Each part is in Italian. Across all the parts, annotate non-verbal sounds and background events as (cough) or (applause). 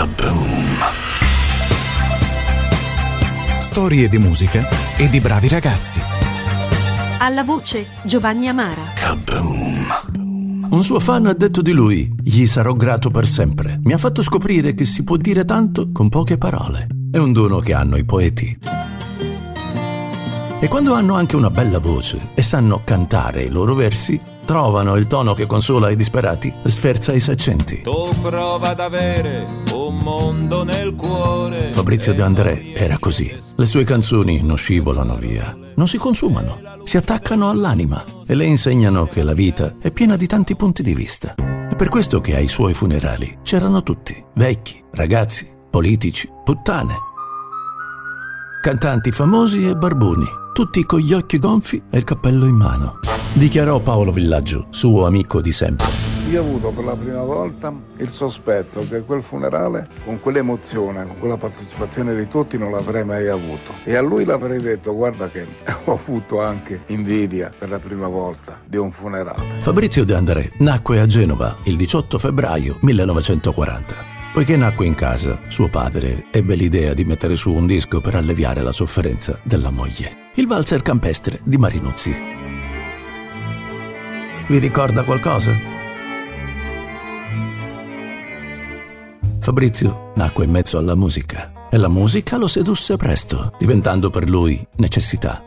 Kaboom! Storie di musica e di bravi ragazzi. Alla voce Giovanni Amara. Kaboom! Un suo fan ha detto di lui, gli sarò grato per sempre. Mi ha fatto scoprire che si può dire tanto con poche parole. È un dono che hanno i poeti. E quando hanno anche una bella voce e sanno cantare i loro versi, trovano il tono che consola i disperati, sferza i saccenti. Tu prova ad avere un mondo nel cuore. Fabrizio De André era così. Le sue canzoni non scivolano via, non si consumano, si attaccano all'anima e le insegnano che la vita è piena di tanti punti di vista. È per questo che ai suoi funerali c'erano tutti, vecchi, ragazzi, politici, puttane, cantanti famosi e barboni, tutti con gli occhi gonfi e il cappello in mano. Dichiarò Paolo Villaggio, suo amico di sempre. Io ho avuto per la prima volta il sospetto che quel funerale, con quell'emozione, con quella partecipazione di tutti, non l'avrei mai avuto. E a lui l'avrei detto, guarda che (laughs) ho avuto anche invidia per la prima volta di un funerale. Fabrizio De André nacque a Genova il 18 febbraio 1940. Poiché nacque in casa, suo padre ebbe l'idea di mettere su un disco per alleviare la sofferenza della moglie. Il valzer campestre di Marinuzzi. Vi ricorda qualcosa? Fabrizio nacque in mezzo alla musica e la musica lo sedusse presto, diventando per lui necessità.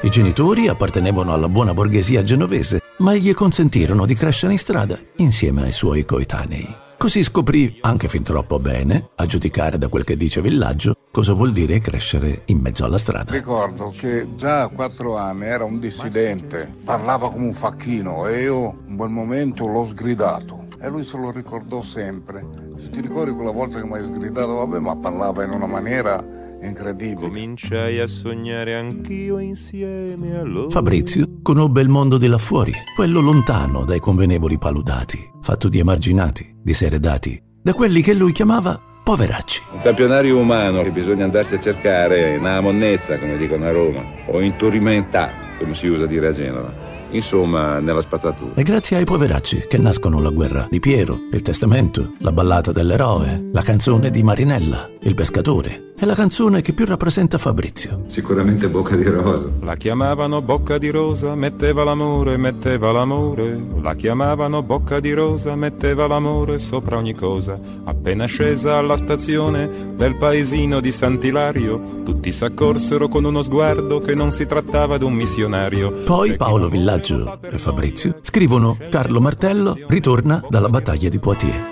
I genitori appartenevano alla buona borghesia genovese, ma gli consentirono di crescere in strada insieme ai suoi coetanei. Così scoprì, anche fin troppo bene, a giudicare da quel che dice Villaggio, cosa vuol dire crescere in mezzo alla strada. Ricordo che già a quattro anni era un dissidente, parlava come un facchino e io in quel momento l'ho sgridato. E lui se lo ricordò sempre. Se ti ricordi quella volta che mi hai sgridato, vabbè, ma parlava in una maniera incredibile. Cominciai a sognare anch'io insieme a loro. Fabrizio conobbe il mondo di là fuori, quello lontano dai convenevoli paludati, fatto di emarginati, diseredati, da quelli che lui chiamava poveracci. Un campionario umano che bisogna andarsi a cercare nella monnezza, come dicono a Roma, o in turimentà, come si usa dire a Genova. Insomma, nella spazzatura. È grazie ai poveracci che nascono la guerra di Piero, il testamento, la ballata dell'eroe, la canzone di Marinella, il pescatore e la canzone che più rappresenta Fabrizio. Sicuramente bocca di rosa. La chiamavano bocca di rosa, metteva l'amore, metteva l'amore. La chiamavano bocca di rosa, metteva l'amore sopra ogni cosa. Appena scesa alla stazione del paesino di Sant'Ilario, tutti s'accorsero con uno sguardo che non si trattava di un missionario. Poi Paolo Villaggio e Fabrizio scrivono Carlo Martello ritorna dalla battaglia di Poitiers.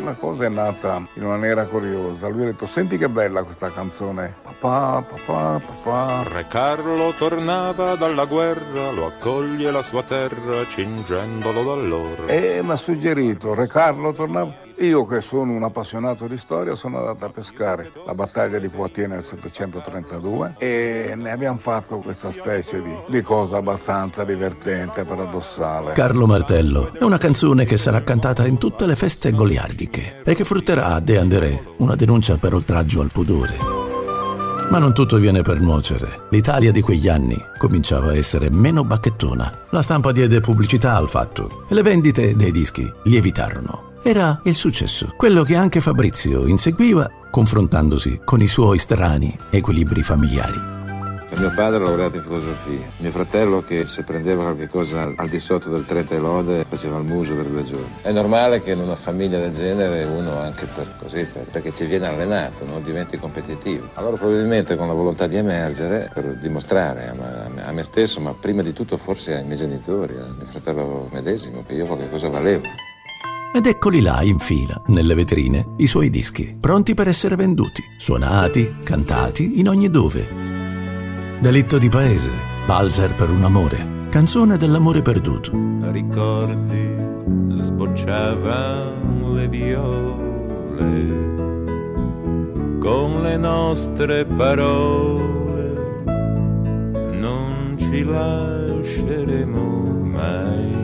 Una cosa è nata in una maniera curiosa. Lui ha detto, senti che bella questa canzone. Papà, papà, papà. Re Carlo tornava dalla guerra, lo accoglie la sua terra, cingendolo dall'oro. E mi ha suggerito, Re Carlo tornava. Io che sono un appassionato di storia sono andato a pescare la battaglia di Poitiers nel 732 e ne abbiamo fatto questa specie di, di cosa abbastanza divertente, paradossale. Carlo Martello è una canzone che sarà cantata in tutte le feste goliardiche e che frutterà a De André una denuncia per oltraggio al pudore. Ma non tutto viene per nuocere. L'Italia di quegli anni cominciava a essere meno bacchettona. La stampa diede pubblicità al fatto e le vendite dei dischi lievitarono. Era il successo, quello che anche Fabrizio inseguiva confrontandosi con i suoi strani equilibri familiari. Mio padre è laureato in filosofia. Mio fratello che se prendeva qualche cosa al di sotto del 30 e lode faceva il muso per due giorni. È normale che in una famiglia del genere uno anche per così, per- perché ci viene allenato, no? diventi competitivo. Allora probabilmente con la volontà di emergere per dimostrare a me, a a me stesso, ma prima di tutto forse ai miei genitori, al mio fratello medesimo, che io qualche cosa valevo. Ed eccoli là in fila, nelle vetrine, i suoi dischi, pronti per essere venduti, suonati, cantati in ogni dove. Delitto di paese, valzer per un amore, canzone dell'amore perduto. Ricordi sbocciavan le viole con le nostre parole non ci lasceremo mai.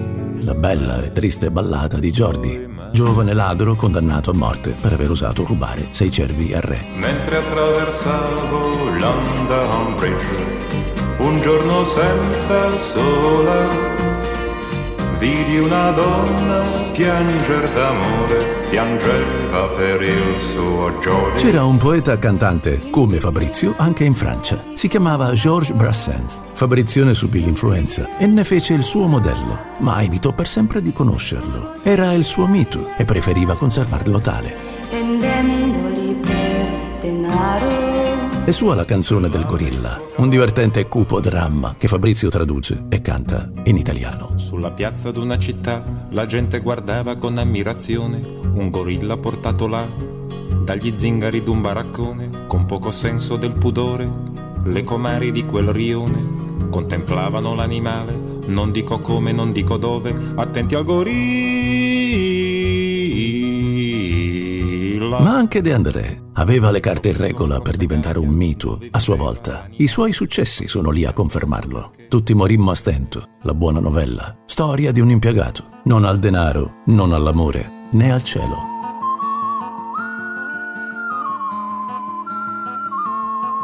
La bella e triste ballata di Jordi, giovane ladro condannato a morte per aver osato rubare sei cervi al re. Mentre attraversavo London Bridge un giorno senza sole vidi una donna pianger d'amore piangeva per il suo Giorgio. C'era un poeta cantante, come Fabrizio, anche in Francia. Si chiamava Georges Brassens. Fabrizio ne subì l'influenza e ne fece il suo modello, ma evitò per sempre di conoscerlo. Era il suo mito e preferiva conservarlo tale. denaro. È sua la canzone del gorilla, un divertente e cupo dramma che Fabrizio traduce e canta in italiano. Sulla piazza d'una città la gente guardava con ammirazione un gorilla portato là dagli zingari d'un baraccone con poco senso del pudore. Le comari di quel rione contemplavano l'animale, non dico come, non dico dove, attenti al gorilla. Ma anche De André aveva le carte in regola per diventare un mito a sua volta. I suoi successi sono lì a confermarlo. Tutti morimmo a stento, la buona novella, storia di un impiegato, non al denaro, non all'amore, né al cielo.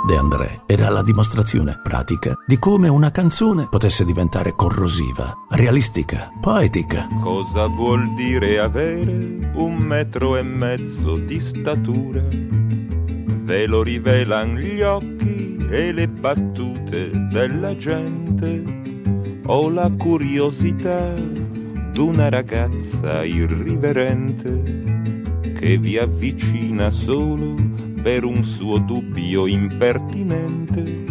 De André era la dimostrazione pratica di come una canzone potesse diventare corrosiva, realistica, poetica. Cosa vuol dire avere un metro e mezzo di statura? Ve lo rivelan gli occhi e le battute della gente. Ho la curiosità d'una ragazza irriverente che vi avvicina solo per un suo dubbio impertinente.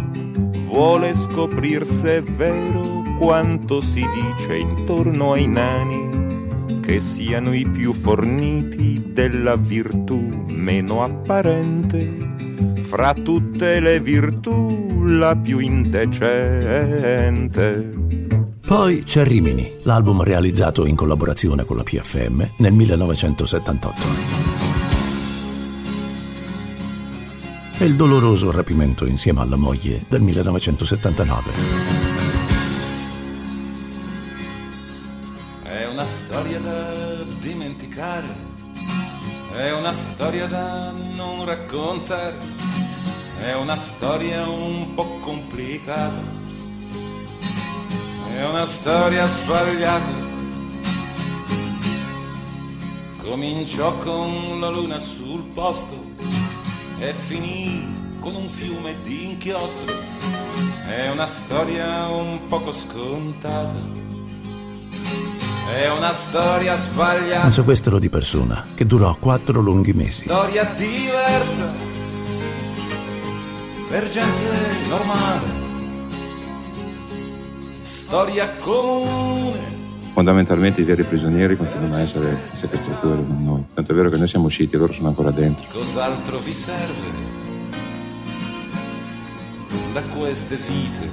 Vuole scoprir se è vero quanto si dice intorno ai nani, che siano i più forniti della virtù meno apparente. Fra tutte le virtù la più indecente. Poi c'è Rimini, l'album realizzato in collaborazione con la PFM nel 1978. E il doloroso rapimento insieme alla moglie del 1979. È una storia da dimenticare, è una storia da non raccontare, è una storia un po' complicata, è una storia sbagliata. Cominciò con la luna sul posto e finì con un fiume di inchiostro. È una storia un poco scontata. È una storia sbagliata. Un sequestro di persona che durò quattro lunghi mesi. Storia diversa per gente normale. Storia comune Fondamentalmente i veri prigionieri continuano a essere sequestratori, non noi. Tanto è vero che noi siamo usciti loro sono ancora dentro. Cos'altro vi serve da queste vite?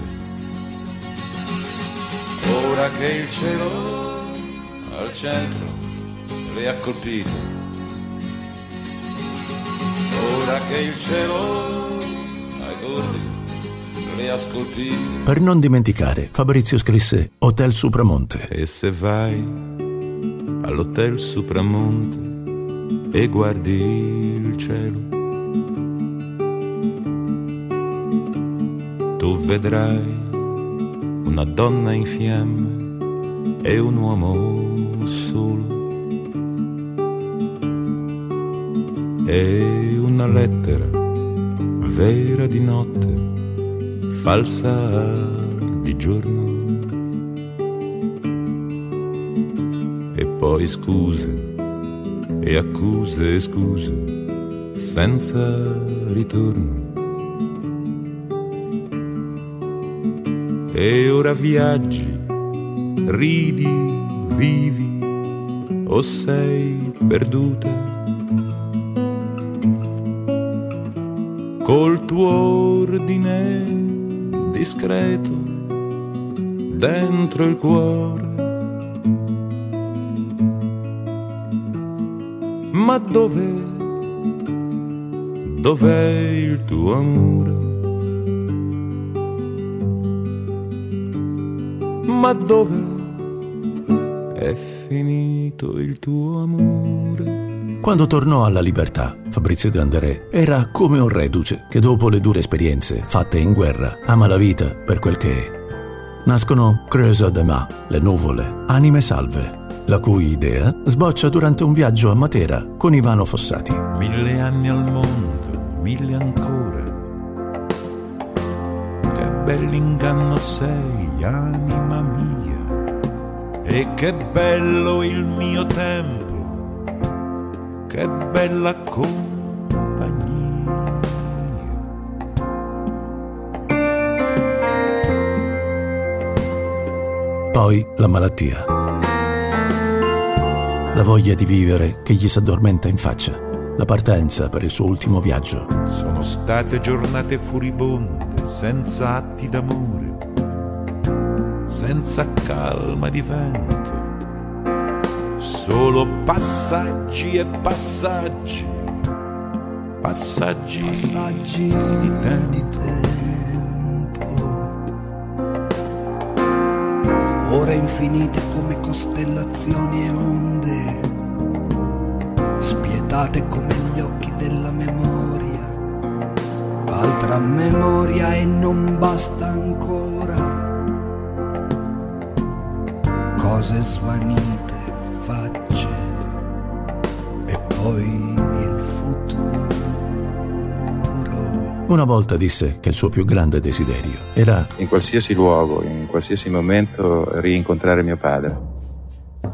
Ora che il cielo al centro le ha colpite. Ora che il cielo scolpite. Per non dimenticare, Fabrizio scrisse Hotel Supramonte. E se vai all'hotel Supramonte e guardi il cielo, tu vedrai una donna in fiamme e un uomo solo. E una lettera vera di notte falsa di giorno. E poi scuse e accuse e scuse senza ritorno. E ora viaggi, ridi, vivi o sei perduta. Col tuo ordine discreto dentro il cuore. Ma dov'è, dov'è il tuo amore? Ma dov'è, è finito il tuo amore? Quando tornò alla libertà, Fabrizio De André era come un reduce che dopo le dure esperienze fatte in guerra ama la vita per quel che è. Nascono Creusa de Ma, le nuvole, anime salve, la cui idea sboccia durante un viaggio a Matera con Ivano Fossati. Mille anni al mondo, mille ancora. Che bell'inganno sei, anima mia. E che bello il mio tempo, che bella compagnia. Poi la malattia. La voglia di vivere che gli si addormenta in faccia. La partenza per il suo ultimo viaggio. Sono state giornate furibonde, senza atti d'amore, senza calma di vento. Solo passaggi e passaggi, passaggi, Passaggi di tempo. di tempo. Ore infinite come costellazioni e onde, spietate come gli occhi della memoria. Altra memoria e non basta ancora. Cose svanite, poi il futuro. Una volta disse che il suo più grande desiderio era In qualsiasi luogo, in qualsiasi momento, rincontrare mio padre.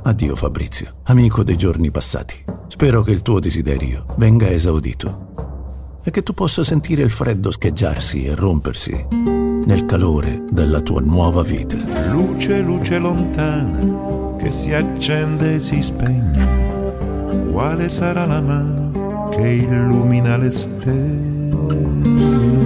Addio Fabrizio, amico dei giorni passati. Spero che il tuo desiderio venga esaudito e che tu possa sentire il freddo scheggiarsi e rompersi nel calore della tua nuova vita. Luce, luce lontana che si accende e si spegne. Quale sarà la mano che illumina le stelle?